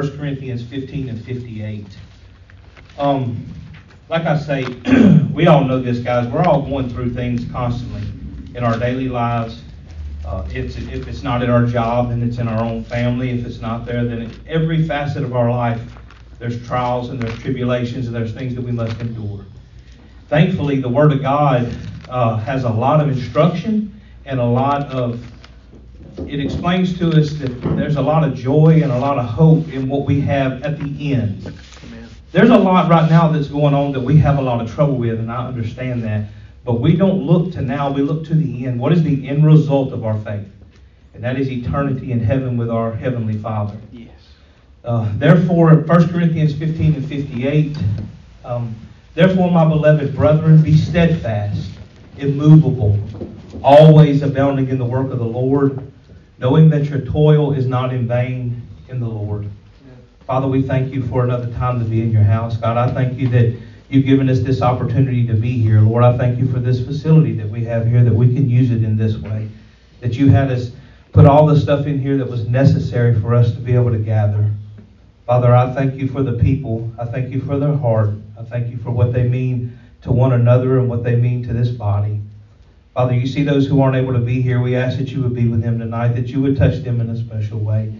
1 Corinthians 15 and 58. Um, like I say, we all know this, guys. We're all going through things constantly in our daily lives. Uh, it's, if it's not in our job, then it's in our own family. If it's not there, then in every facet of our life, there's trials and there's tribulations and there's things that we must endure. Thankfully, the Word of God uh, has a lot of instruction and a lot of it explains to us that there's a lot of joy and a lot of hope in what we have at the end. Amen. There's a lot right now that's going on that we have a lot of trouble with, and I understand that. But we don't look to now, we look to the end. What is the end result of our faith? And that is eternity in heaven with our Heavenly Father. Yes. Uh, therefore, 1 Corinthians 15 and 58, um, therefore, my beloved brethren, be steadfast, immovable, always abounding in the work of the Lord, knowing that your toil is not in vain in the Lord. Father, we thank you for another time to be in your house. God, I thank you that you've given us this opportunity to be here. Lord, I thank you for this facility that we have here, that we can use it in this way. That you had us put all the stuff in here that was necessary for us to be able to gather. Father, I thank you for the people. I thank you for their heart. I thank you for what they mean to one another and what they mean to this body. Father, you see those who aren't able to be here. We ask that you would be with them tonight, that you would touch them in a special way.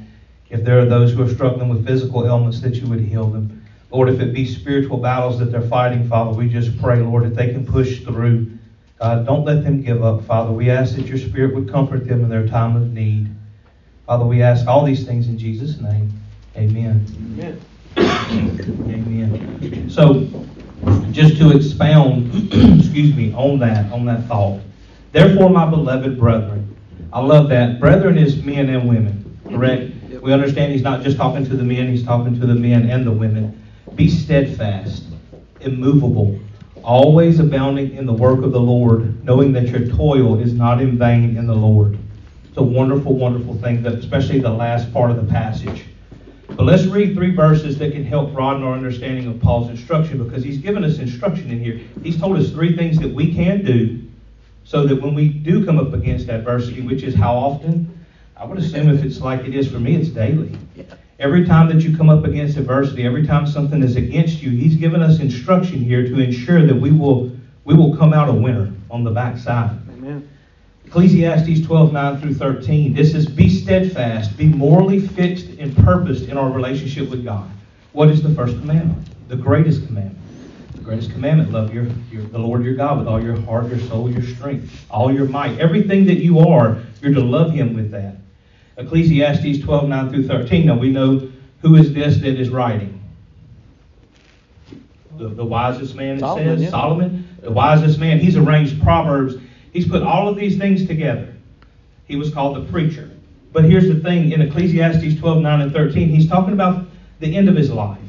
If there are those who are struggling with physical ailments, that you would heal them. Lord, if it be spiritual battles that they're fighting, Father, we just pray, Lord, that they can push through. God, don't let them give up, Father. We ask that your Spirit would comfort them in their time of need. Father, we ask all these things in Jesus' name. Amen. Amen. Amen. So, just to expound, excuse me, on that, on that thought. Therefore, my beloved brethren, I love that. Brethren is men and women, correct? We understand he's not just talking to the men, he's talking to the men and the women. Be steadfast, immovable, always abounding in the work of the Lord, knowing that your toil is not in vain in the Lord. It's a wonderful, wonderful thing, that, especially the last part of the passage. But let's read three verses that can help broaden our understanding of Paul's instruction because he's given us instruction in here. He's told us three things that we can do so that when we do come up against adversity, which is how often, I would assume if it's like it is for me, it's daily. Yeah. Every time that you come up against adversity, every time something is against you, he's given us instruction here to ensure that we will we will come out a winner on the backside. Amen. Ecclesiastes 12, 9 through 13. This is be steadfast, be morally fixed and purposed in our relationship with God. What is the first commandment? The greatest commandment. Greatest commandment, love your, your the Lord your God with all your heart, your soul, your strength, all your might. Everything that you are, you're to love him with that. Ecclesiastes 12, 9 through 13. Now we know who is this that is writing. The, the wisest man, it Solomon, says. yeah. Solomon, the wisest man. He's arranged Proverbs. He's put all of these things together. He was called the preacher. But here's the thing in Ecclesiastes 12, 9, and 13, he's talking about the end of his life.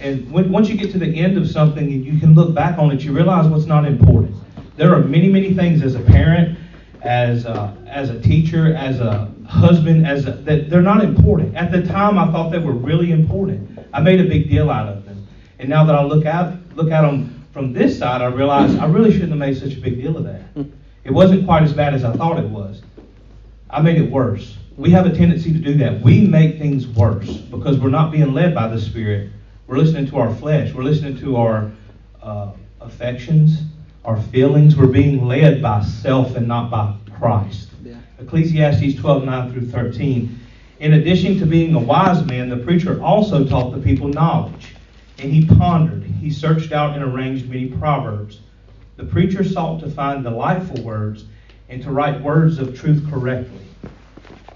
And when, once you get to the end of something and you can look back on it, you realize what's not important. There are many, many things as a parent, as a, as a teacher, as a husband, as a, that they're not important. At the time, I thought they were really important. I made a big deal out of them. And now that I look at look at them from this side, I realize I really shouldn't have made such a big deal of that. It wasn't quite as bad as I thought it was. I made it worse. We have a tendency to do that. We make things worse because we're not being led by the Spirit. We're listening to our flesh. We're listening to our uh, affections, our feelings. We're being led by self and not by Christ. Yeah. Ecclesiastes 12, 9 through 13. In addition to being a wise man, the preacher also taught the people knowledge. And he pondered, he searched out and arranged many proverbs. The preacher sought to find delightful words and to write words of truth correctly.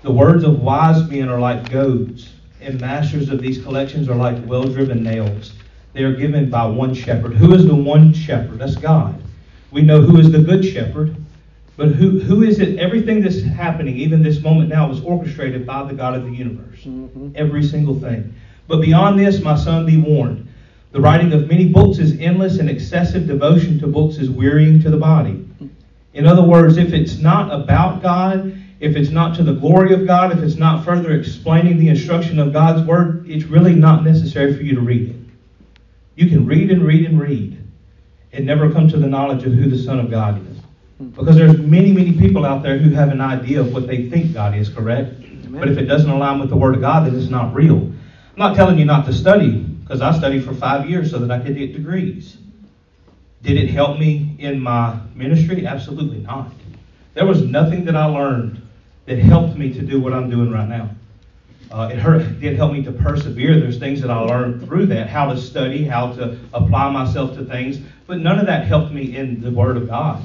The words of wise men are like goads, and masters of these collections are like well driven nails. They are given by one shepherd. Who is the one shepherd? That's God. We know who is the good shepherd, but who, who is it? Everything that's happening, even this moment now, was orchestrated by the God of the universe. Mhm. Every single thing. But beyond this, my son, be warned. The writing of many books is endless, and excessive devotion to books is wearying to the body. In other words, if it's not about God, if it's not to the glory of God, if it's not further explaining the instruction of God's Word, it's really not necessary for you to read it. You can read and read and read and never come to the knowledge of who the Son of God is. Because there's many, many people out there who have an idea of what they think God is, correct? Amen. But if it doesn't align with the Word of God, then it's not real. I'm not telling you not to study, because I studied for five years so that I could get degrees. Did it help me in my ministry? Absolutely not. There was nothing that I learned that helped me to do what I'm doing right now. Uh, it hurt, it did help me to persevere. There's things that I learned through that, how to study, how to apply myself to things, but none of that helped me in the Word of God.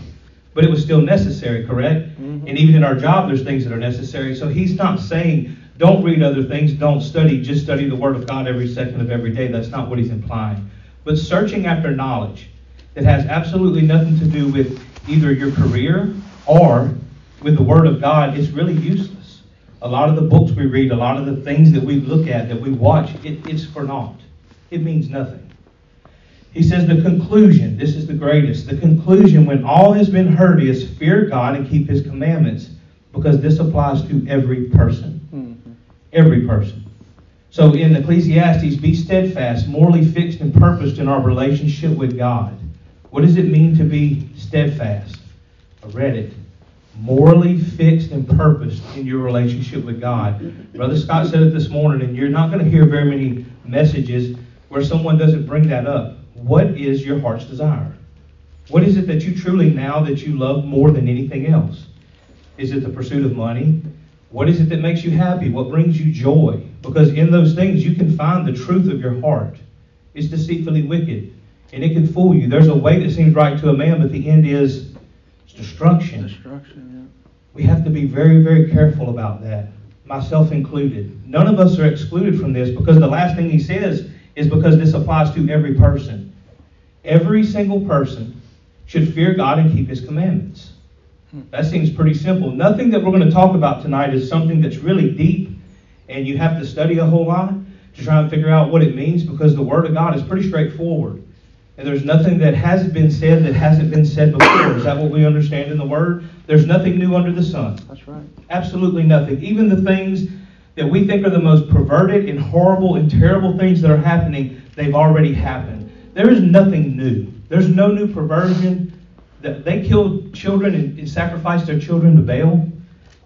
But it was still necessary, correct? Mhm. And even in our job, there's things that are necessary. So he's not saying, don't read other things, don't study, just study the Word of God every second of every day. That's not what he's implying. But searching after knowledge that has absolutely nothing to do with either your career or with the Word of God, it's really useless. A lot of the books we read, a lot of the things that we look at, that we watch, it, it's for naught. It means nothing. He says the conclusion, this is the greatest. The conclusion, when all has been heard, is fear God and keep His commandments, because this applies to every person. Mhm. Every person. So in Ecclesiastes, be steadfast, morally fixed and purposed in our relationship with God. What does it mean to be steadfast? I read it. Morally fixed and purposed in your relationship with God. Brother Scott said it this morning, and you're not going to hear very many messages where someone doesn't bring that up. What is your heart's desire? What is it that you truly now that you love more than anything else? Is it the pursuit of money? What is it that makes you happy? What brings you joy? Because in those things you can find the truth of your heart. It's deceitfully wicked, and it can fool you. There's a way that seems right to a man, but the end is destruction. Destruction, We have to be very, very careful about that, myself included. None of us are excluded from this because the last thing he says is because this applies to every person. Every single person should fear God and keep his commandments. Hmm. That seems pretty simple. Nothing that we're going to talk about tonight is something that's really deep and you have to study a whole lot to try and figure out what it means because the Word of God is pretty straightforward. And there's nothing that hasn't been said that hasn't been said before. Is that what we understand in the Word? There's nothing new under the sun. That's right. Absolutely nothing. Even the things that we think are the most perverted and horrible and terrible things that are happening, they've already happened. There is nothing new. There's no new perversion. That they killed children and, and sacrificed their children to Baal.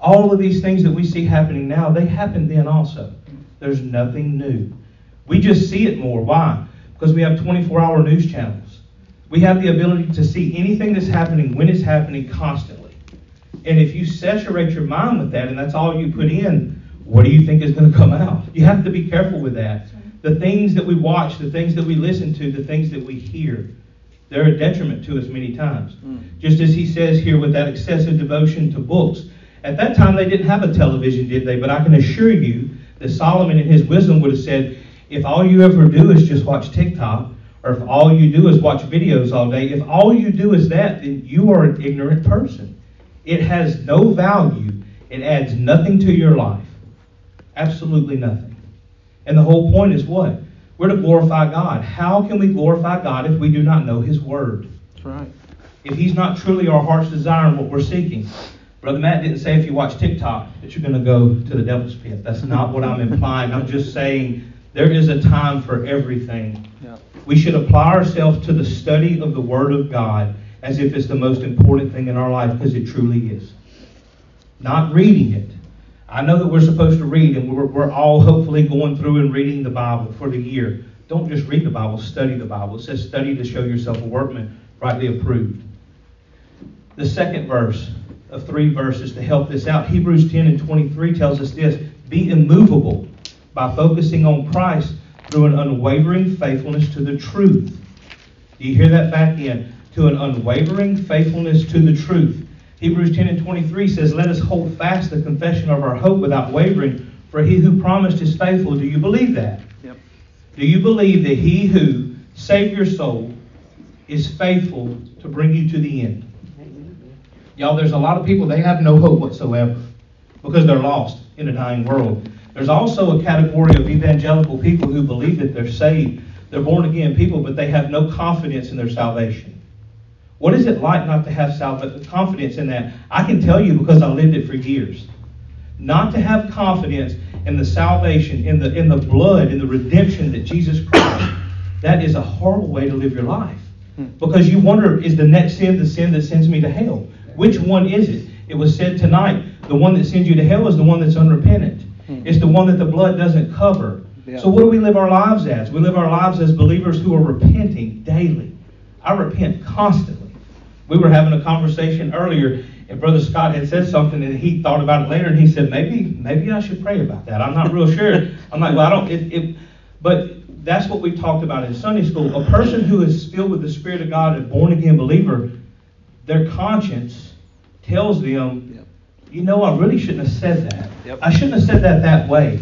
All of these things that we see happening now, they happened then also. There's nothing new. We just see it more. Why? Because we have 24 hour news channels. We have the ability to see anything that's happening when it's happening constantly. And if you saturate your mind with that and that's all you put in, what do you think is going to come out? You have to be careful with that. The things that we watch, the things that we listen to, the things that we hear, they're a detriment to us many times. Mm. Just as he says here with that excessive devotion to books. At that time, they didn't have a television, did they? But I can assure you that Solomon, in his wisdom, would have said, if all you ever do is just watch TikTok, or if all you do is watch videos all day, if all you do is that, then you are an ignorant person. It has no value. It adds nothing to your life. Absolutely nothing. And the whole point is what? We're to glorify God. How can we glorify God if we do not know His Word? That's right. If He's not truly our heart's desire and what we're seeking. Brother Matt didn't say if you watch TikTok that you're going to go to the devil's pit. That's not what I'm implying. I'm just saying there is a time for everything. Yeah. We should apply ourselves to the study of the Word of God as if it's the most important thing in our life because it truly is. Not reading it. I know that we're supposed to read, and we're, we're all hopefully going through and reading the Bible for the year. Don't just read the Bible, study the Bible. It says, study to show yourself a workman, rightly approved. The second verse of three verses to help this out, Hebrews 10 and 23 tells us this Be immovable by focusing on Christ through an unwavering faithfulness to the truth. Do you hear that back in? To an unwavering faithfulness to the truth. Hebrews 10 and 23 says, Let us hold fast the confession of our hope without wavering, for he who promised is faithful. Do you believe that? Yep. Do you believe that he who saved your soul is faithful to bring you to the end? Y'all, there's a lot of people, they have no hope whatsoever because they're lost in a dying world. There's also a category of evangelical people who believe that they're saved. They're born again people, but they have no confidence in their salvation. What is it like not to have confidence in that? I can tell you because I lived it for years. Not to have confidence in the salvation, in the, in the blood, in the redemption that Jesus Christ, that is a horrible way to live your life. Because you wonder, is the next sin the sin that sends me to hell? Which one is it? It was said tonight, the one that sends you to hell is the one that's unrepentant. Hmm. It's the one that the blood doesn't cover. Yeah. So what do we live our lives as? We live our lives as believers who are repenting daily. I repent constantly. We were having a conversation earlier, and Brother Scott had said something, and he thought about it later, and he said, maybe, maybe I should pray about that. I'm not real sure. I'm like, well, I don't. It, it, but that's what we talked about in Sunday school. A person who is filled with the Spirit of God, a born again believer, their conscience tells them. You know, I really shouldn't have said that. Yep. I shouldn't have said that that way.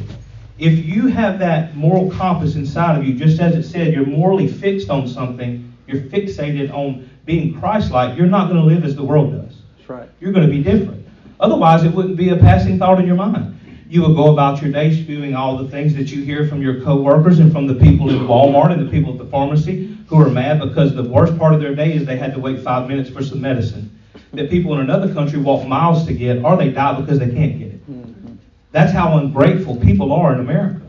If you have that moral compass inside of you, just as it said, you're morally fixed on something, you're fixated on being Christ-like, you're not going to live as the world does. That's right. You're going to be different. Otherwise, it wouldn't be a passing thought in your mind. You would go about your day spewing all the things that you hear from your coworkers and from the people in Walmart and the people at the pharmacy who are mad because the worst part of their day is they had to wait five minutes for some medicine that people in another country walk miles to get, or they die because they can't get it. Mhm. That's how ungrateful people are in America.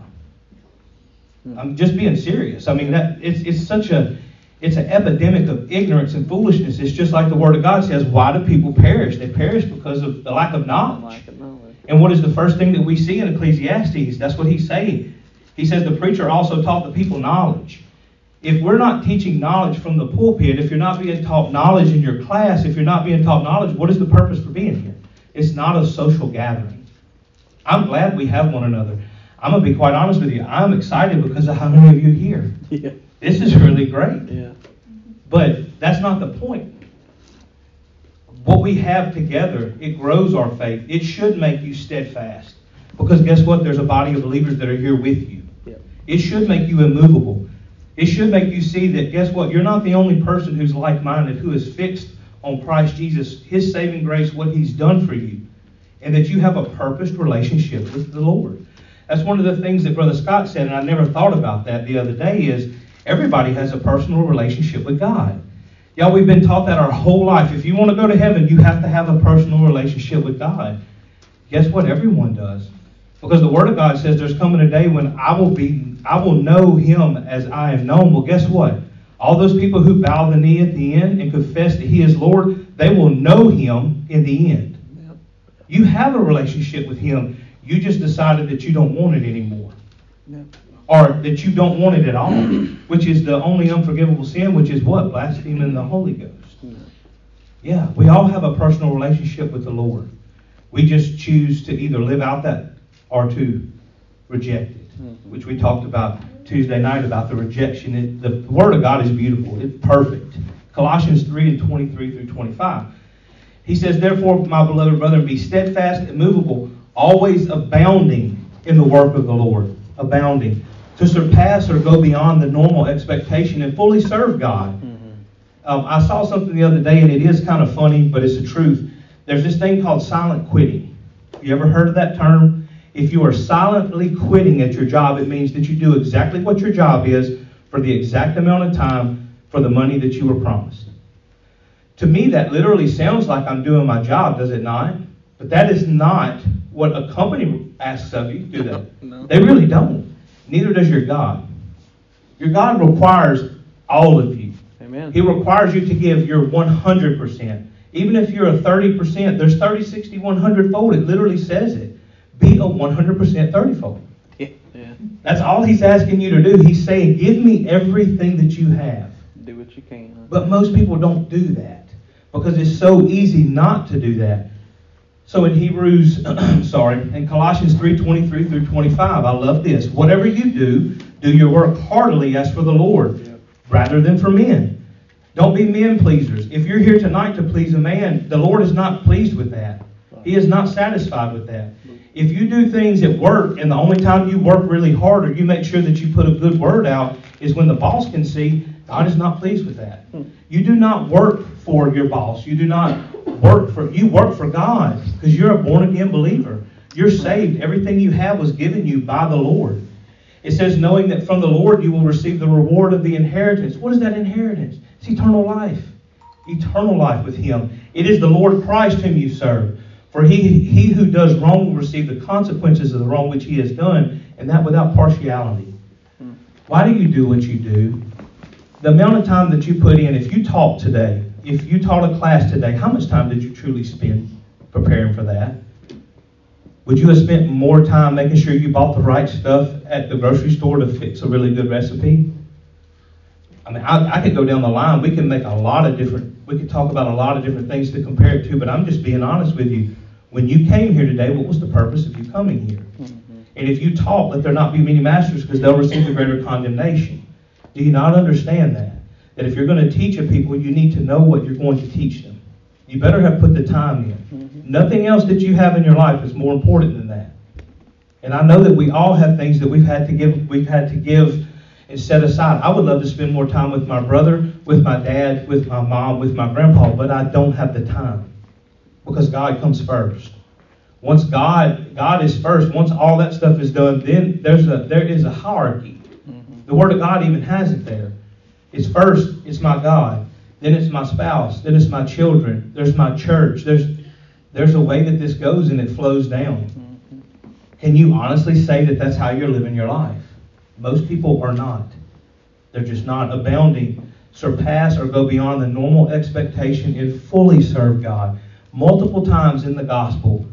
Hmm. I'm just being serious. I mean, that it's it's such a it's an epidemic of ignorance and foolishness. It's just like the Word of God says. Why do people perish? They perish because of the lack of knowledge. Lack of knowledge. And what is the first thing that we see in Ecclesiastes? That's what he's saying. He says the preacher also taught the people knowledge. If we're not teaching knowledge from the pulpit, if you're not being taught knowledge in your class, if you're not being taught knowledge, what is the purpose for being here? It's not a social gathering. I'm glad we have one another. I'm going to be quite honest with you. I'm excited because of how many of you here. Yeah. This is really great. Yeah. But that's not the point. What we have together, it grows our faith. It should make you steadfast. Because guess what? There's a body of believers that are here with you. Yep. It should make you immovable. It should make you see that, guess what? You're not the only person who's like minded, who is fixed on Christ Jesus, His saving grace, what He's done for you, and that you have a purposed relationship with the Lord. That's one of the things that Brother Scott said, and I never thought about that the other day, is everybody has a personal relationship with God. Y'all, we've been taught that our whole life. If you want to go to heaven, you have to have a personal relationship with God. Guess what? Everyone does. Because the Word of God says there's coming a day when I will be, I will know Him as I am known. Well, guess what? All those people who bow the knee at the end and confess that He is Lord, they will know Him in the end. Yep. You have a relationship with Him. You just decided that you don't want it anymore. Yep. Or that you don't want it at all, which is the only unforgivable sin, which is what? Blaspheming the Holy Ghost. Yeah. Yeah, we all have a personal relationship with the Lord. We just choose to either live out that or to reject it. Which we talked about Tuesday night about the rejection. It, the Word of God is beautiful, it's perfect. Colossians 3 and 23 through 25. He says, Therefore, my beloved brethren, be steadfast, immovable, always abounding in the work of the Lord. Abounding. To surpass or go beyond the normal expectation and fully serve God. Mhm. Um, I saw something the other day, and it is kind of funny, but it's the truth. There's this thing called silent quitting. You ever heard of that term? If you are silently quitting at your job, it means that you do exactly what your job is for the exact amount of time for the money that you were promised. To me, that literally sounds like I'm doing my job, does it not? But that is not what a company asks of you, do they? No. They really don't. Neither does your God. Your God requires all of you. Amen. He requires you to give your 100%. Even if you're a 30%, there's 30, 60, 100 fold. It literally says it. Be a 100% 30 fold. Yeah. Yeah. That's all he's asking you to do. He's saying, give me everything that you have. Do what you can. Huh? But most people don't do that because it's so easy not to do that. So in Hebrews, sorry, in Colossians 3:23 through 25, I love this. Whatever you do, do your work heartily as for the Lord, rather than for men. Don't be men pleasers. If you're here tonight to please a man, the Lord is not pleased with that. He is not satisfied with that. If you do things at work and the only time you work really hard or you make sure that you put a good word out is when the boss can see, God is not pleased with that. You do not work for your boss. You do not work for you work for God because you're a born again believer. You're saved. Everything you have was given you by the Lord. It says, knowing that from the Lord you will receive the reward of the inheritance. What is that inheritance? It's eternal life. Eternal life with Him. It is the Lord Christ whom you serve. For he, he who does wrong will receive the consequences of the wrong which he has done, and that without partiality. Hmm. Why do you do what you do? The amount of time that you put in, if you taught today, if you taught a class today, how much time did you truly spend preparing for that? Would you have spent more time making sure you bought the right stuff at the grocery store to fix a really good recipe? I mean, I, I could go down the line. We can make a lot of different, we could talk about a lot of different things to compare it to, but I'm just being honest with you. When you came here today, what was the purpose of you coming here? Mm-hmm. And if you taught, let there not be many masters because they'll receive the greater condemnation. Do you not understand that? That if you're going to teach a people, you need to know what you're going to teach them. You better have put the time in. Mm-hmm. Nothing else that you have in your life is more important than that. And I know that we all have things that we've had to give, we've had to give and set aside. I would love to spend more time with my brother, with my dad, with my mom, with my grandpa, but I don't have the time because God comes first. Once God God is first, once all that stuff is done, then there's a there is a hierarchy. Mm-hmm. The Word of God even has it there. It's first, it's my God. Then it's my spouse. Then it's my children. There's my church. There's there's a way that this goes and it flows down. Mm-hmm. Can you honestly say that that's how you're living your life? Most people are not. They're just not abounding, surpass, or go beyond the normal expectation and fully serve God. Multiple times in the gospel,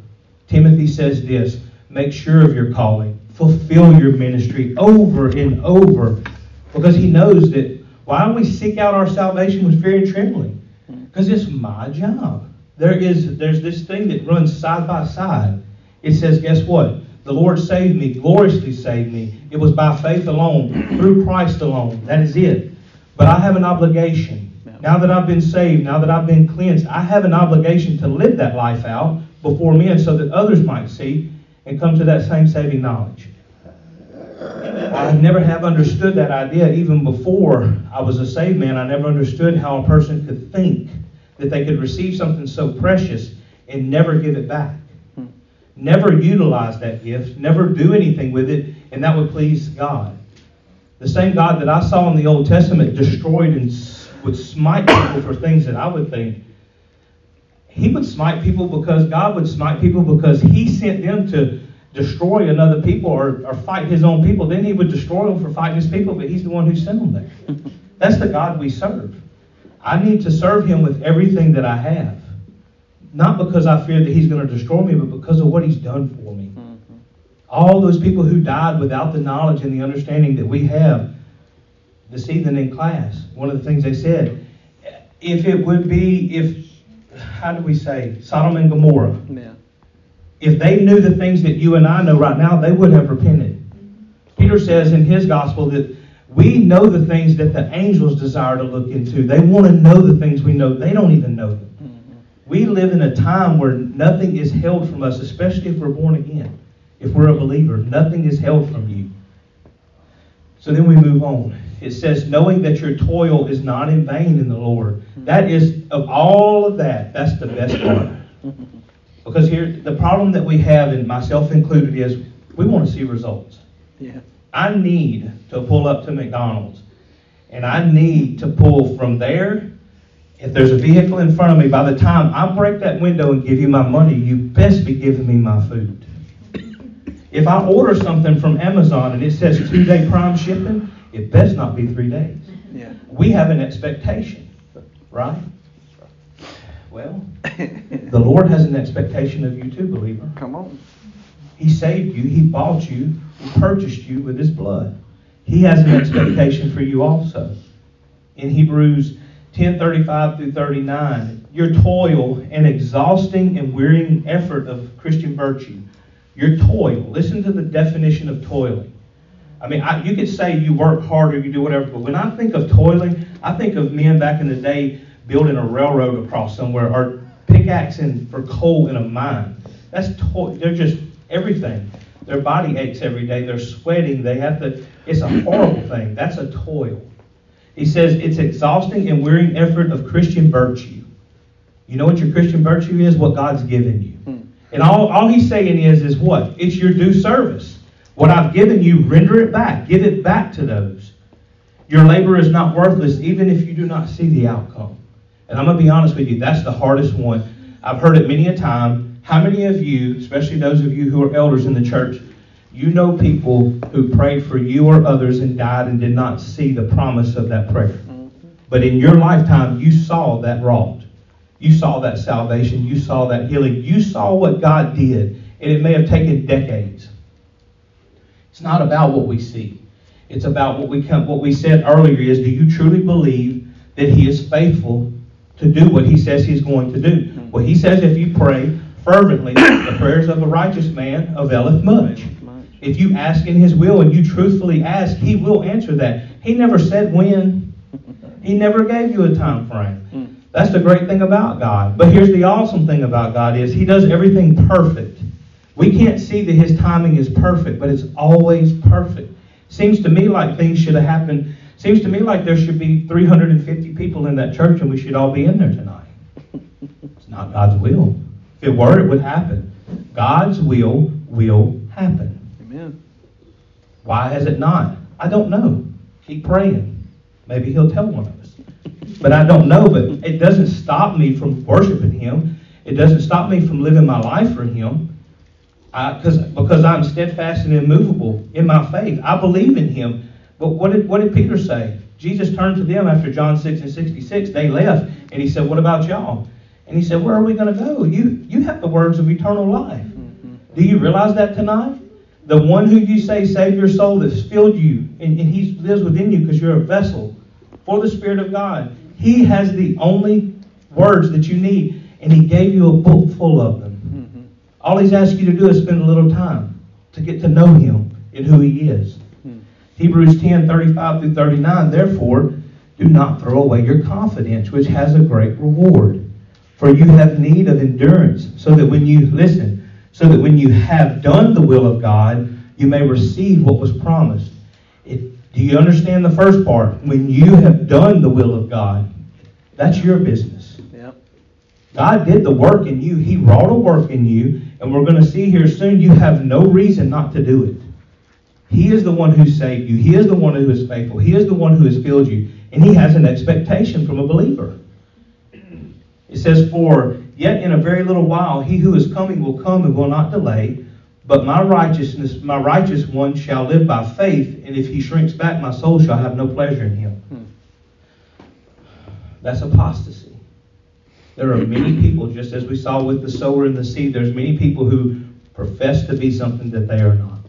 Timothy says this make sure of your calling, fulfill your ministry over and over, because he knows that why we seek out our salvation with fear and trembling? Because it's my job. There is there's this thing that runs side by side. It says, guess what? The Lord saved me, gloriously saved me. It was by faith alone, through Christ alone. That is it. But I have an obligation. Now that I've been saved, now that I've been cleansed, I have an obligation to live that life out before men so that others might see and come to that same saving knowledge. I never have understood that idea even before I was a saved man. I never understood how a person could think that they could receive something so precious and never give it back. Never utilize that gift, never do anything with it, and that would please God. The same God that I saw in the Old Testament destroyed and would smite people for things that I would think he would smite people because God would smite people because he sent them to destroy another people or, or fight his own people. Then he would destroy them for fighting his people, but he's the one who sent them there. That's the God we serve. I need to serve him with everything that I have. Not because I fear that he's going to destroy me, but because of what he's done for me. Mm-hmm. All those people who died without the knowledge and the understanding that we have this evening in class, one of the things they said, if it would be, if how do we say, Sodom and Gomorrah. Yeah. If they knew the things that you and I know right now, they would have repented. Peter says in his gospel that we know the things that the angels desire to look into. They want to know the things we know. They don't even know them. Mm-hmm. We live in a time where nothing is held from us, especially if we're born again. If we're a believer, nothing is held from you. So then we move on. It says, knowing that your toil is not in vain in the Lord. Mm-hmm. That is, of all of that, that's the best part. Because here, the problem that we have, and myself included, is we want to see results. Yeah. I need to pull up to McDonald's, and I need to pull from there. If there's a vehicle in front of me, by the time I break that window and give you my money, you best be giving me my food. If I order something from Amazon and it says two day prime shipping, it best not be three days. Yeah. We have an expectation, right? Well, the Lord has an expectation of you too, believer. Come on. He saved you, He bought you, He purchased you with His blood. He has an expectation for you also. In Hebrews 10 35 through 39, your toil and exhausting and wearying effort of Christian virtue, your toil, listen to the definition of toiling I mean, I, you could say you work harder, you do whatever, but when I think of toiling, I think of men back in the day building a railroad across somewhere or pickaxing for coal in a mine. That's toil. They're just everything. Their body aches every day. They're sweating. They have to. It's a horrible thing. That's a toil. He says it's exhausting and wearying effort of Christian virtue. You know what your Christian virtue is? What God's given you. Hmm. And all, all he's saying is, is what? It's your due service. What I've given you, render it back. Give it back to those. Your labor is not worthless even if you do not see the outcome. And I'm going to be honest with you, that's the hardest one. I've heard it many a time. How many of you, especially those of you who are elders in the church, you know people who prayed for you or others and died and did not see the promise of that prayer. Mm-hmm. But in your lifetime, you saw that wrought. You saw that salvation. You saw that healing. You saw what God did and it may have taken decades. It's not about what we see. It's about what we come, what we said earlier is do you truly believe that he is faithful to do what he says he's going to do? Well, he says if you pray fervently, the prayers of a righteous man availeth much. Much. If you ask in his will and you truthfully ask, he will answer that. He never said when. He never gave you a time frame. Mm. That's the great thing about God. But here's the awesome thing about God is he does everything perfect. We can't see that his timing is perfect, but it's always perfect. Seems to me like things should have happened. Seems to me like there should be 350 people in that church and we should all be in there tonight. It's not God's will. If it were, it would happen. God's will will happen. Amen. Why has it not? I don't know. Keep praying. Maybe he'll tell one of us. But I don't know, but it doesn't stop me from worshiping him. It doesn't stop me from living my life for him. Cause, because I'm steadfast and immovable in my faith. I believe in him. But what did, what did Peter say? Jesus turned to them after John 6 and 66. They left, and he said, What about y'all? And he said, Where are we going to go? You, you have the words of eternal life. Mhm. Do you realize that tonight? The one who you say saved your soul that's filled you, and, and he lives within you because you're a vessel for the Spirit of God. He has the only words that you need, and he gave you a book full of them. All he's asked you to do is spend a little time to get to know him and who he is. Mm. Hebrews 10 35 through 39. Therefore, do not throw away your confidence, which has a great reward. For you have need of endurance, so that when you, listen, so that when you have done the will of God, you may receive what was promised. It, do you understand the first part? When you have done the will of God, that's your business. Yep. God did the work in you. He wrought a work in you, and we're going to see here soon you have no reason not to do it. He is the one who saved you. He is the one who is faithful. He is the one who has filled you, and he has an expectation from a believer. It says, For yet in a very little while he who is coming will come and will not delay. But my righteousness, my righteous one shall live by faith, and if he shrinks back, my soul shall have no pleasure in him. Hmm. That's apostasy. There are many people, just as we saw with the sower and the seed, there's many people who profess to be something that they are not.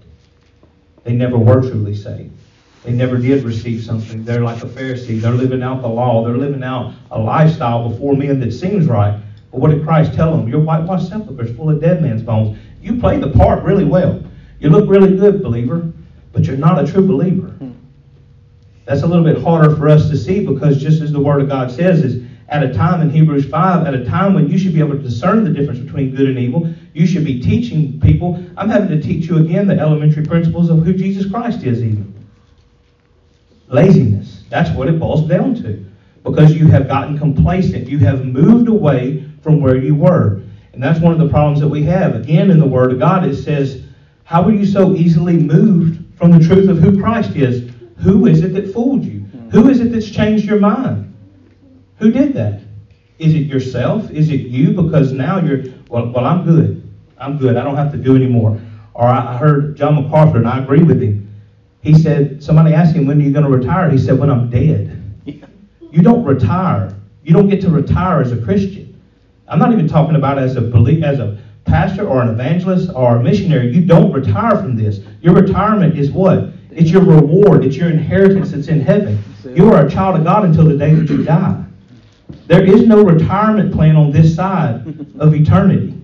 They never were truly saved. They never did receive something. They're like a Pharisee. They're living out the law. They're living out a lifestyle before men that seems right. But what did Christ tell them? Your whitewashed sepulchre is full of dead man's bones. You play the part really well. You look really good, believer, but you're not a true believer. Hmm. That's a little bit harder for us to see because just as the Word of God says, is at a time in Hebrews 5, at a time when you should be able to discern the difference between good and evil, you should be teaching people. I'm having to teach you again the elementary principles of who Jesus Christ is, even. Laziness. That's what it boils down to. Because you have gotten complacent. You have moved away from where you were. And that's one of the problems that we have. Again, in the Word of God, it says, How were you so easily moved from the truth of who Christ is? Who is it that fooled you? Who is it that's changed your mind? Who did that? Is it yourself? Is it you? Because now you're, well, well I'm good. I'm good. I don't have to do anymore. Or I heard John MacArthur, and I agree with him. He said, somebody asked him, when are you going to retire? He said, when I'm dead. Yeah. You don't retire. You don't get to retire as a Christian. I'm not even talking about as a belie- as a pastor or an evangelist or a missionary. You don't retire from this. Your retirement is what? It's your reward. It's your inheritance that's in heaven. You are a child of God until the day that you die. There is no retirement plan on this side of eternity.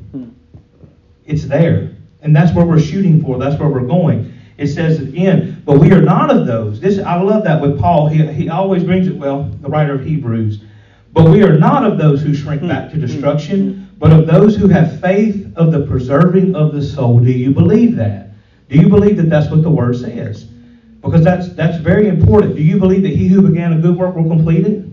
It's there. And that's where we're shooting for. That's where we're going. It says again, but we are not of those. This I love that with Paul. He, he always brings it, well, the writer of Hebrews. But we are not of those who shrink back to destruction, but of those who have faith of the preserving of the soul. Do you believe that? Do you believe that that's what the word says? Because that's that's very important. Do you believe that he who began a good work will complete it?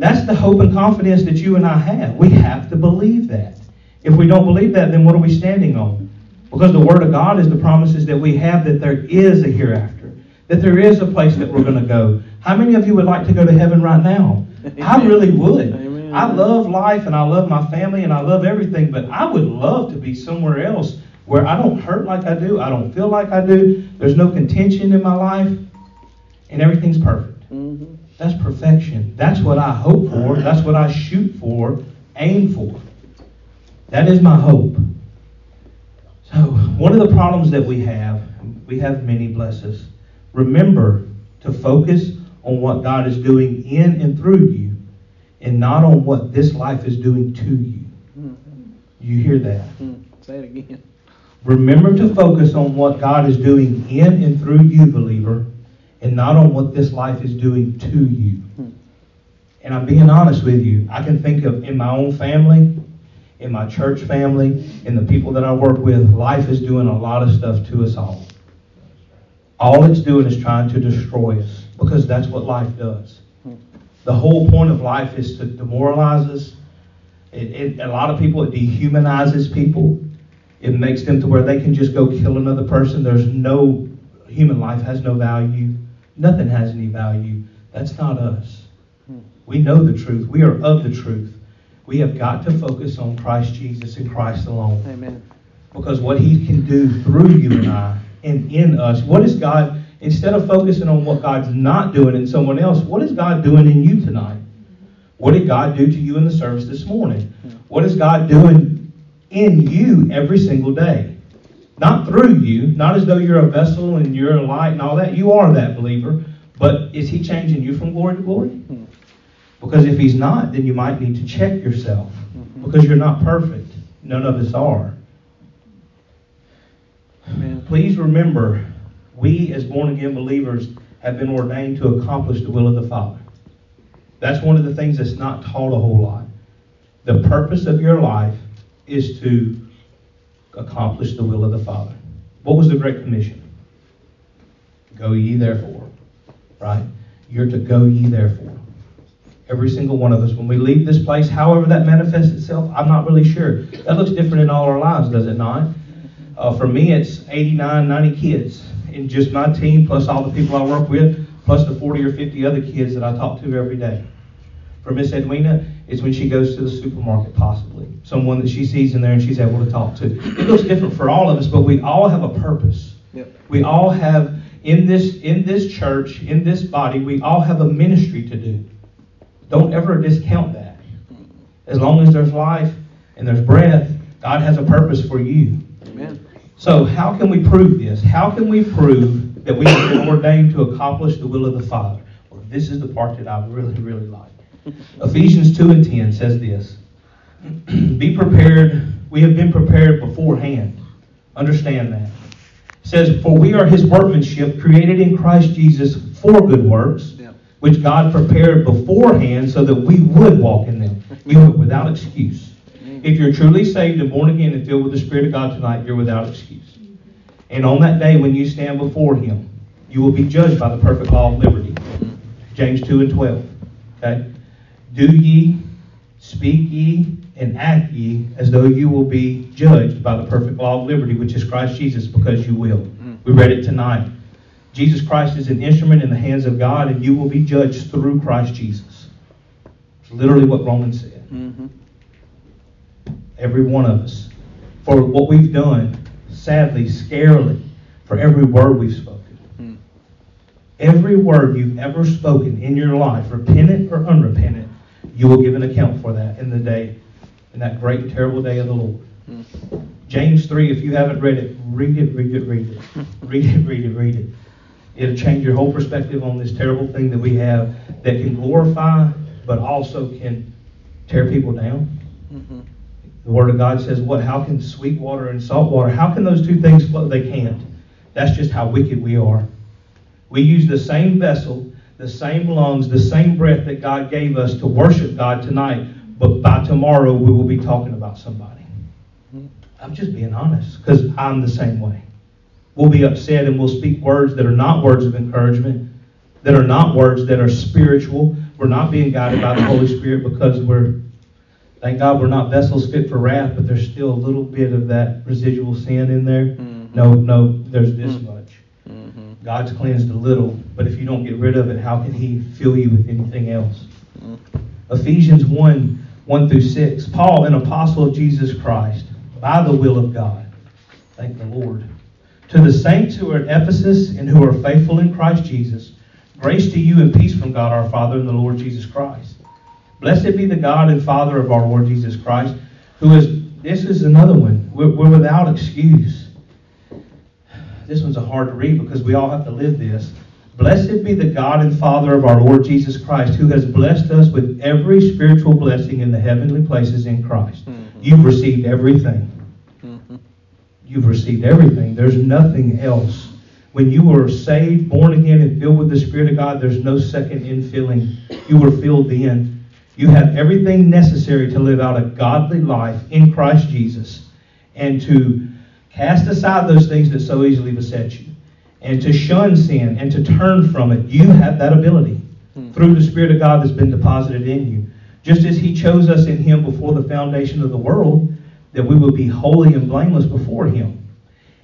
That's the hope and confidence that you and I have. We have to believe that. If we don't believe that, then what are we standing on? Because the Word of God is the promises that we have that there is a hereafter, that there is a place that we're going to go. How many of you would like to go to heaven right now? I really would. Amen. I love life and I love my family and I love everything, but I would love to be somewhere else where I don't hurt like I do, I don't feel like I do, there's no contention in my life, and everything's perfect. Mhm. That's perfection. That's what I hope for. That's what I shoot for, aim for. That is my hope. So, one of the problems that we have, we have many blesses. Remember to focus on what God is doing in and through you and not on what this life is doing to you. Mm-hmm. You hear that? Mm, say it again. Remember to focus on what God is doing in and through you, believer, and not on what this life is doing to you. And I'm being honest with you. I can think of in my own family, in my church family, in the people that I work with, life is doing a lot of stuff to us all. All it's doing is trying to destroy us because that's what life does. The whole point of life is to demoralize us. It, it, a lot of people, it dehumanizes people. It makes them to where they can just go kill another person. There's no, human life has no value. Nothing has any value. That's not us. Hmm. We know the truth. We are of the truth. We have got to focus on Christ Jesus and Christ alone. Amen. Because what He can do through you and I and in us, what is God, instead of focusing on what God's not doing in someone else, what is God doing in you tonight? What did God do to you in the service this morning? Hmm. What is God doing in you every single day? Not through you, not as though you're a vessel and you're a light and all that. You are that believer. But is He changing you from glory to glory? Because if he's not, then you might need to check yourself. Mm-hmm. Because you're not perfect. None of us are. Amen. Please remember, we as born again believers have been ordained to accomplish the will of the Father. That's one of the things that's not taught a whole lot. The purpose of your life is to accomplish the will of the Father. What was the Great Commission? Go ye therefore. Right? You're to go ye therefore. Every single one of us. When we leave this place, however that manifests itself, I'm not really sure. That looks different in all our lives, does it not? Uh, for me, it's 89, 90 kids in just my team, plus all the people I work with, plus the 40 or 50 other kids that I talk to every day. For Miss Edwina, it's when she goes to the supermarket, possibly. Someone that she sees in there and she's able to talk to. It looks different for all of us, but we all have a purpose. Yep. We all have, in this, in this church, in this body, we all have a ministry to do. Don't ever discount that. As long as there's life and there's breath, God has a purpose for you. Amen. So, how can we prove this? How can we prove that we have been ordained to accomplish the will of the Father? Well, this is the part that I really, really like. Ephesians 2 and 10 says this Be prepared. We have been prepared beforehand. Understand that. It says, For we are his workmanship, created in Christ Jesus for good works which God prepared beforehand so that we would walk in them. We would without excuse. If you're truly saved and born again and filled with the Spirit of God tonight, you're without excuse. And on that day when you stand before Him, you will be judged by the perfect law of liberty. Mm-hmm. James 2 and 12. Okay? Do ye, speak ye, and act ye as though you will be judged by the perfect law of liberty, which is Christ Jesus, because you will. We read it tonight. Jesus Christ is an instrument in the hands of God, and you will be judged through Christ Jesus. It's literally what Romans said. Mm-hmm. Every one of us. For what we've done, sadly, scarily, for every word we've spoken. Mm. Every word you've ever spoken in your life, repentant or unrepentant, you will give an account for that in the day, in that great and terrible day of the Lord. Mm. James 3, if you haven't read it, read it, read it, read it. read it, read it, read it. It'll change your whole perspective on this terrible thing that we have that can glorify, but also can tear people down. Mm-hmm. The Word of God says, "What? How can sweet water and salt water? How can those two things flow? They can't. That's just how wicked we are. We use the same vessel, the same lungs, the same breath that God gave us to worship God tonight, but by tomorrow we will be talking about somebody. I'm just being honest because I'm the same way. We'll be upset and we'll speak words that are not words of encouragement, that are not words that are spiritual. We're not being guided by the Holy Spirit because we're, thank God, we're not vessels fit for wrath, but there's still a little bit of that residual sin in there. Mm-hmm. No, no, there's this mm-hmm. much. Mm-hmm. God's cleansed a little, but if you don't get rid of it, how can He fill you with anything else? Mm-hmm. Ephesians 1 1 through 6. Paul, an apostle of Jesus Christ, by the will of God. Thank the Lord to the saints who are at Ephesus and who are faithful in Christ Jesus, grace to you and peace from God our Father and the Lord Jesus Christ. Blessed be the God and Father of our Lord Jesus Christ, who is, this is another one, we're, we're without excuse. this one's a hard to read because we all have to live this. Blessed be the God and Father of our Lord Jesus Christ, who has blessed us with every spiritual blessing in the heavenly places in Christ. Mm-hmm. You've received everything. Mm-hmm. You've received everything. There's nothing else. When you were saved, born again, and filled with the Spirit of God, there's no second infilling. You were filled in. You have everything necessary to live out a godly life in Christ Jesus and to cast aside those things that so easily beset you and to shun sin and to turn from it. You have that ability hmm. through the Spirit of God that's been deposited in you. Just as He chose us in Him before the foundation of the world, that we would be holy and blameless before Him.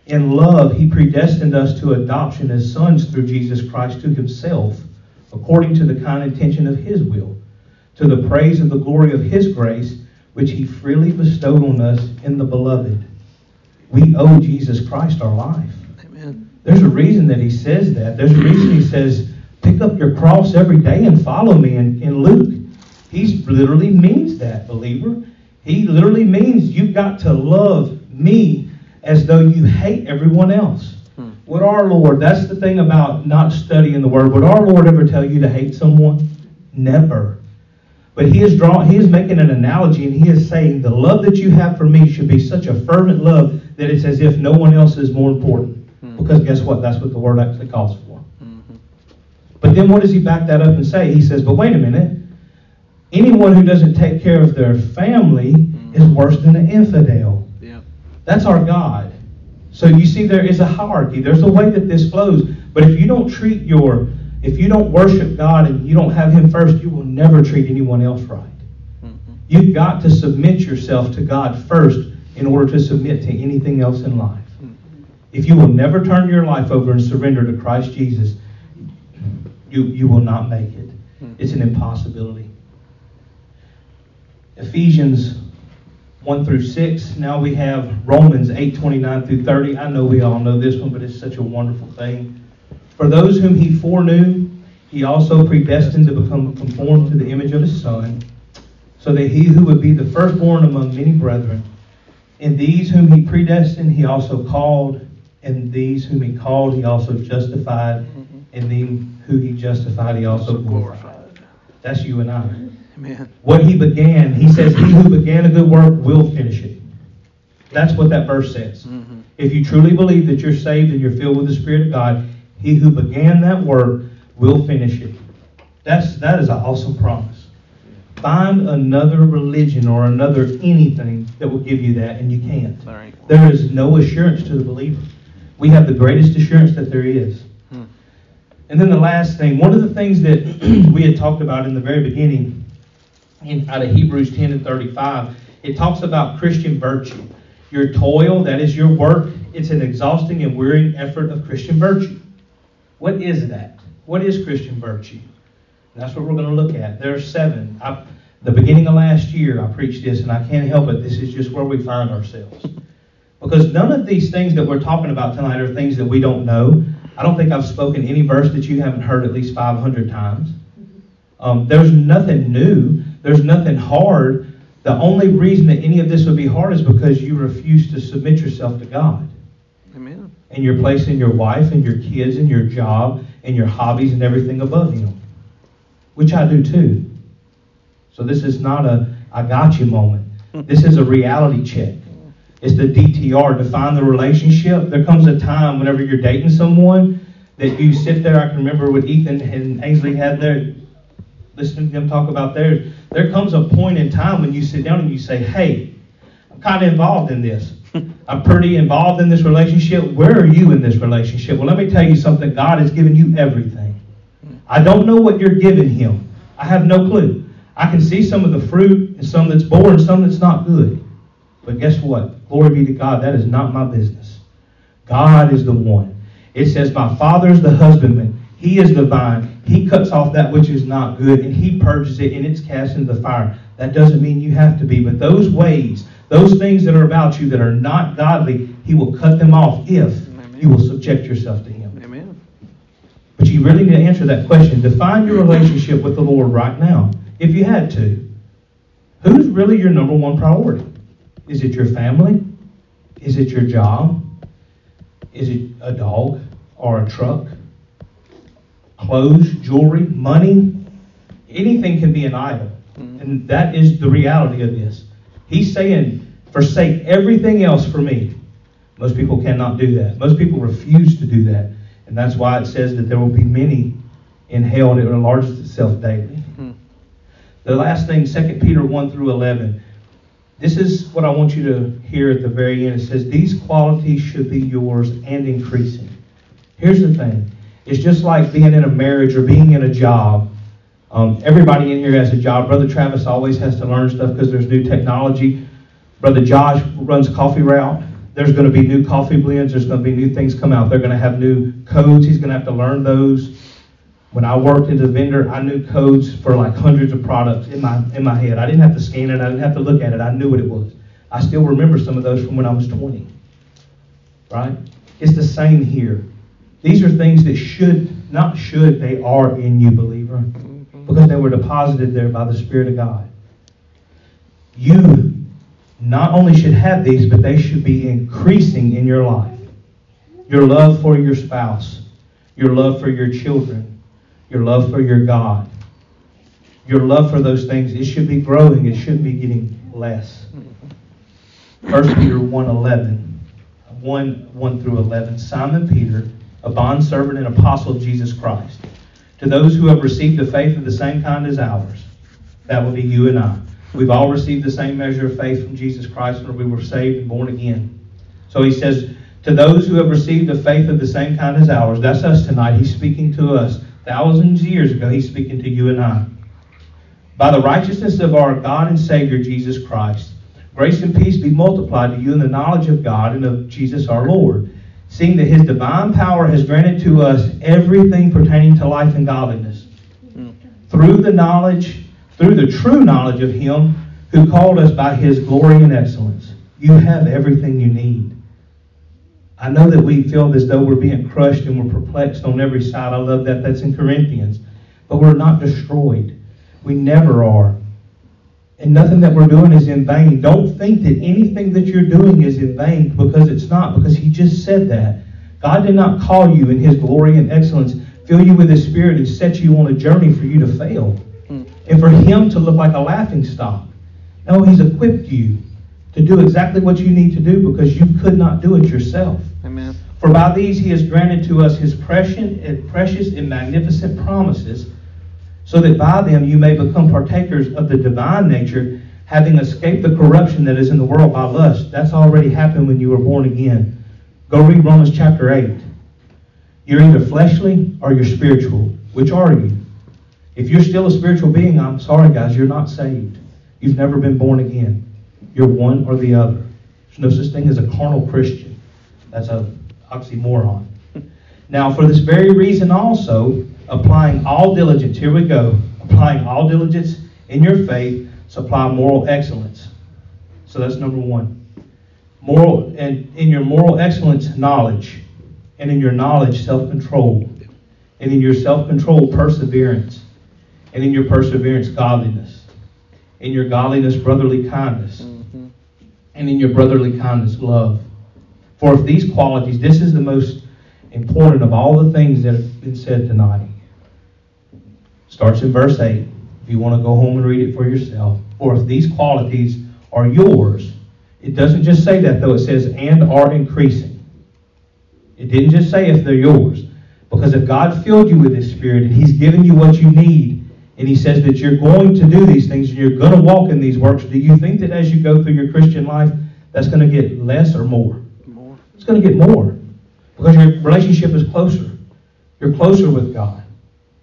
In love, He predestined us to adoption as sons through Jesus Christ to Himself, according to the kind intention of His will, to the praise of the glory of His grace, which He freely bestowed on us in the Beloved. We owe Jesus Christ our life. There's a reason that he says that. There's a reason he says, pick up your cross every day and follow me in, in Luke. He literally means that, believer. He literally means you've got to love me as though you hate everyone else. Hmm. Would our Lord, that's the thing about not studying the Word, would our Lord ever tell you to hate someone? Never. But he is drawing, he is making an analogy and he is saying the love that you have for me should be such a fervent love that it's as if no one else is more important. Because guess what? That's what the word actually calls for. Mm-hmm. But then what does he back that up and say? He says, but wait a minute. Anyone who doesn't take care of their family mm-hmm. is worse than an infidel. Yeah. That's our God. So you see, there is a hierarchy. There's a way that this flows. But if you don't treat your, if you don't worship God and you don't have Him first, you will never treat anyone else right. Mm-hmm. You've got to submit yourself to God first in order to submit to anything else in life. If you will never turn your life over and surrender to Christ Jesus, you, you will not make it. Hmm. It's an impossibility. Ephesians 1 through 6. Now we have Romans 8 29 through 30. I know we all know this one, but it's such a wonderful thing. For those whom he foreknew, he also predestined to become conformed to the image of his Son, so that he who would be the firstborn among many brethren, in these whom he predestined, he also called and these whom he called, he also justified. Mm-hmm. And then who he justified, he also glorified. That's you and I. Amen. What he began, he says, He who began a good work will finish it. That's what that verse says. Mm-hmm. If you truly believe that you're saved and you're filled with the Spirit of God, he who began that work will finish it. That's that is an awesome promise. Find another religion or another anything that will give you that, and you can't. There is no assurance to the believer we have the greatest assurance that there is. Hmm. And then the last thing, one of the things that we had talked about in the very beginning, in, out of Hebrews 10 and 35, it talks about Christian virtue. Your toil, that is your work, it's an exhausting and wearying effort of Christian virtue. What is that? What is Christian virtue? That's what we're going to look at. There are seven. I, the beginning of last year, I preached this, and I can't help it. This is just where we find ourselves. Because none of these things that we're talking about tonight are things that we don't know. I don't think I've spoken any verse that you haven't heard at least 500 times. Um, there's nothing new. There's nothing hard. The only reason that any of this would be hard is because you refuse to submit yourself to God. Amen. And you're placing your wife and your kids and your job and your hobbies and everything above Him, which I do too. So this is not a I got you moment. This is a reality check. It's the DTR, define the relationship. There comes a time whenever you're dating someone that you sit there. I can remember what Ethan and Ainsley had there, listening to them talk about theirs. There comes a point in time when you sit down and you say, hey, I'm kind of involved in this. I'm pretty involved in this relationship. Where are you in this relationship? Well, let me tell you something. God has given you everything. I don't know what you're giving Him. I have no clue. I can see some of the fruit and some that's born, some that's not good. But guess what? Glory be to God. That is not my business. God is the one. It says, My Father is the husbandman. He is the vine. He cuts off that which is not good and he purges it and it's cast into the fire. That doesn't mean you have to be, but those ways, those things that are about you that are not godly, he will cut them off if Amen. you will subject yourself to him. Amen. But you really need to answer that question. Define your relationship with the Lord right now, if you had to. Who's really your number one priority? Is it your family? Is it your job? Is it a dog or a truck? Clothes, jewelry, money? Anything can be an idol. Mm-hmm. And that is the reality of this. He's saying, forsake everything else for me. Most people cannot do that. Most people refuse to do that. And that's why it says that there will be many in hell that enlarges itself daily. Mm-hmm. The last thing, 2 Peter 1 through 11. This is what I want you to hear at the very end. It says, These qualities should be yours and increasing. Here's the thing it's just like being in a marriage or being in a job. Um, everybody in here has a job. Brother Travis always has to learn stuff because there's new technology. Brother Josh runs Coffee Route. There's going to be new coffee blends. There's going to be new things come out. They're going to have new codes. He's going to have to learn those. When I worked as a vendor, I knew codes for like hundreds of products in my in my head. I didn't have to scan it. I didn't have to look at it. I knew what it was. I still remember some of those from when I was 20. Right? It's the same here. These are things that should not should they are in you, believer, because they were deposited there by the Spirit of God. You not only should have these, but they should be increasing in your life. Your love for your spouse, your love for your children, your love for your God, your love for those things, it should be growing. It shouldn't be getting less. 1 Peter 1 11, 1, 1 through 11. Simon Peter, a bondservant and apostle of Jesus Christ, to those who have received a faith of the same kind as ours, that would be you and I. We've all received the same measure of faith from Jesus Christ when we were saved and born again. So he says, to those who have received a faith of the same kind as ours, that's us tonight. He's speaking to us thousands of years ago, he's speaking to you and I. By the righteousness of our God and Savior Jesus Christ, grace and peace be multiplied to you in the knowledge of God and of Jesus our Lord, seeing that his divine power has granted to us everything pertaining to life and godliness. Through the knowledge, through the true knowledge of him who called us by his glory and excellence. You have everything you need. I know that we feel as though we're being crushed and we're perplexed on every side. I love that. That's in Corinthians. But we're not destroyed. We never are. And nothing that we're doing is in vain. Don't think that anything that you're doing is in vain because it's not, because He just said that. God did not call you in His glory and excellence, fill you with His Spirit, and set you on a journey for you to fail. Mm. And for Him to look like a laughing stock. No, He's equipped you to do exactly what you need to do because you could not do it yourself. For by these he has granted to us his precious, eh, precious and magnificent promises, so that by them you may become partakers of the divine nature, having escaped the corruption that is in the world by lust. That's already happened when you were born again. Go read Romans chapter 8. You're either fleshly or you're spiritual. Which are you? If you're still a spiritual being, I'm sorry, guys, you're not saved. You've never been born again. You're one or the other. There's no such thing as a carnal Christian. That's a oxymoron. Now, for this very reason also, applying all diligence, here we go, applying all diligence in your faith, supply moral excellence. So that's number one. Moral and in your moral excellence, knowledge, and in your knowledge, self-control, and in your self-control, perseverance, and in your perseverance, godliness, in your godliness, brotherly kindness, mm-hmm. and in your brotherly kindness, love for if these qualities, this is the most important of all the things that have been said tonight. Starts in verse 8. If you want to go home and read it for yourself. For if these qualities are yours, it doesn't just say that though, it says, and are increasing. It didn't just say if they're yours. Because if God filled you with His Spirit and He's given you what you need, and He says that you're going to do these things and you're going to walk in these works, do you think that as you go through your Christian life, that's going to get less or more? Going to get more because your relationship is closer. You're closer with God.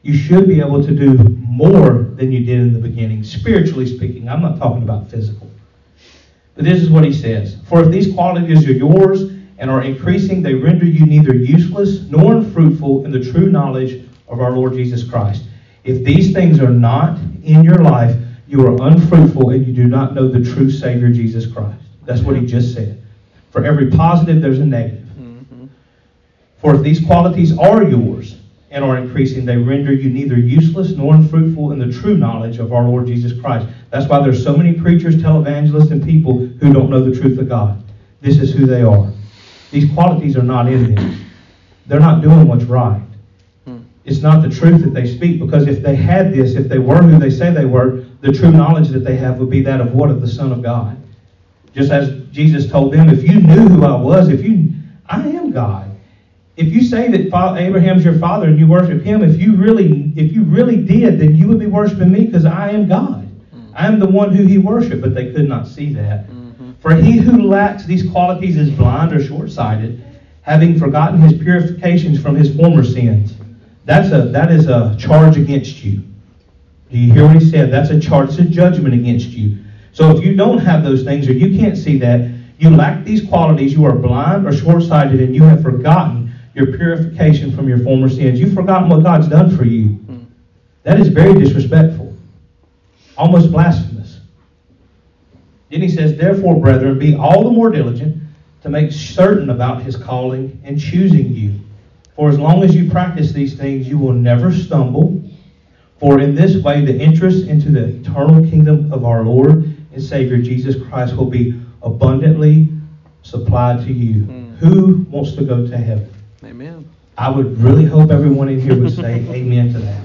You should be able to do more than you did in the beginning, spiritually speaking. I'm not talking about physical. But this is what he says For if these qualities are yours and are increasing, they render you neither useless nor unfruitful in the true knowledge of our Lord Jesus Christ. If these things are not in your life, you are unfruitful and you do not know the true Savior Jesus Christ. That's what he just said. For every positive, there's a negative. Mm-hmm. For if these qualities are yours and are increasing, they render you neither useless nor unfruitful in the true knowledge of our Lord Jesus Christ. That's why there's so many preachers, televangelists, and people who don't know the truth of God. This is who they are. these qualities are not in them. They're not doing what's right. Hmm. It's not the truth that they speak, because if they had this, if they were who they say they were, the true knowledge that they have would be that of what? Of the Son of God. Just as Jesus told them, if you knew who I was, if you, I am God. If you say that Abraham's your father and you worship him, if you really, if you really did, then you would be worshiping me because I am God. I am the one who he worshiped, but they could not see that. Mhm. For he who lacks these qualities is blind or short-sighted, having forgotten his purifications from his former sins. That's a that is a charge against you. Do you hear what he said? That's a charge, it's a judgment against you. So if you don't have those things or you can't see that, you lack these qualities, you are blind or short-sighted, and you have forgotten your purification from your former sins. You've forgotten what God's done for you. Hmm. That is very disrespectful, almost blasphemous. Then he says, Therefore, brethren, be all the more diligent to make certain about his calling and choosing you. For as long as you practice these things, you will never stumble. For in this way, the entrance into the eternal kingdom of our Lord and Savior Jesus Christ will be abundantly supplied to you. Mm. Who wants to go to heaven? Amen. I would really hope everyone in here would say amen to that.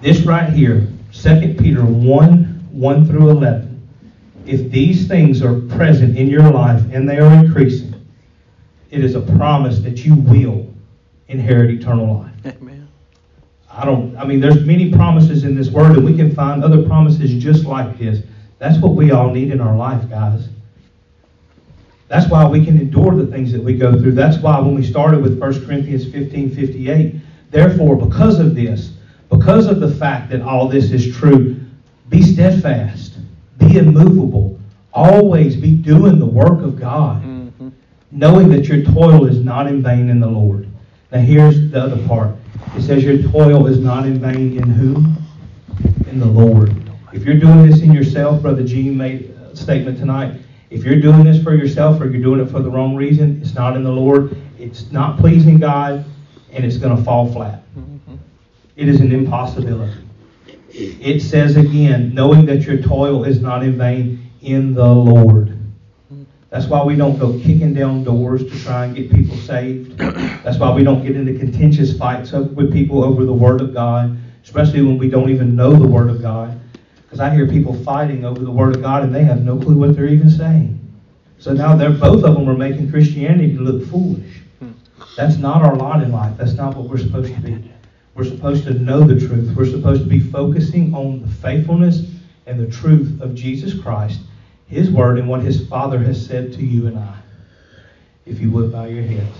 This right here, 2 Peter 1 1 through 11. If these things are present in your life and they are increasing, it is a promise that you will inherit eternal life. Amen. I don't, I mean, there's many promises in this word, and we can find other promises just like this. That's what we all need in our life, guys. That's why we can endure the things that we go through. That's why when we started with 1 Corinthians 15 58, therefore, because of this, because of the fact that all this is true, be steadfast, be immovable, always be doing the work of God Mhm. knowing that your toil is not in vain in the Lord. Now here's the other part. It says your toil is not in vain in whom? In the Lord. If you're doing this in yourself, Brother Gene made a statement tonight. If you're doing this for yourself or you're doing it for the wrong reason, it's not in the Lord. It's not pleasing God, and it's going to fall flat. It is an impossibility. It says again, knowing that your toil is not in vain in the Lord. That's why we don't go kicking down doors to try and get people saved. That's why we don't get into contentious fights with people over the Word of God, especially when we don't even know the Word of God. Because I hear people fighting over the Word of God and they have no clue what they're even saying. So now they're both of them are making Christianity look foolish. That's not our lot in life. That's not what we're supposed to be. We're supposed to know the truth. We're supposed to be focusing on the faithfulness and the truth of Jesus Christ, His Word, and what His Father has said to you and I. If you would bow your heads.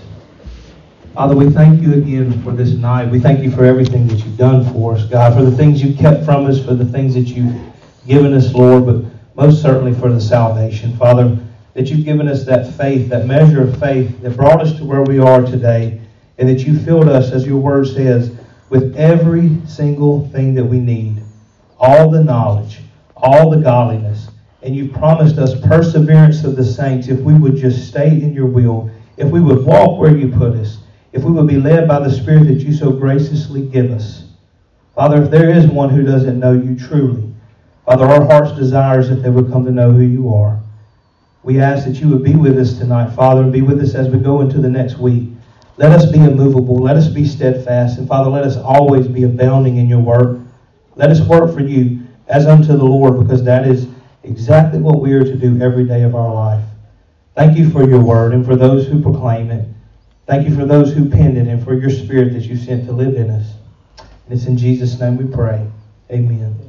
Father, we thank you again for this night. We thank you for everything that you've done for us, God, for the things you've kept from us, for the things that you've given us, Lord, but most certainly for the salvation. Father, that you've given us that faith, that measure of faith that brought us to where we are today, and that you filled us, as your word says, with every single thing that we need all the knowledge, all the godliness. And you've promised us perseverance of the saints if we would just stay in your will, if we would walk where you put us, if we would be led by the Spirit that you so graciously give us. Father, if there is one who doesn't know you truly, Father, our heart's desire is that they would come to know who you are. We ask that you would be with us tonight, Father, and be with us as we go into the next week. Let us be immovable. Let us be steadfast. And Father, let us always be abounding in your work. Let us work for you as unto the Lord, because that is exactly what we are to do every day of our life. Thank you for your word and for those who proclaim it. Thank you for those who penned it and for your spirit that you sent to live in us. And it's in Jesus' name we pray. Amen.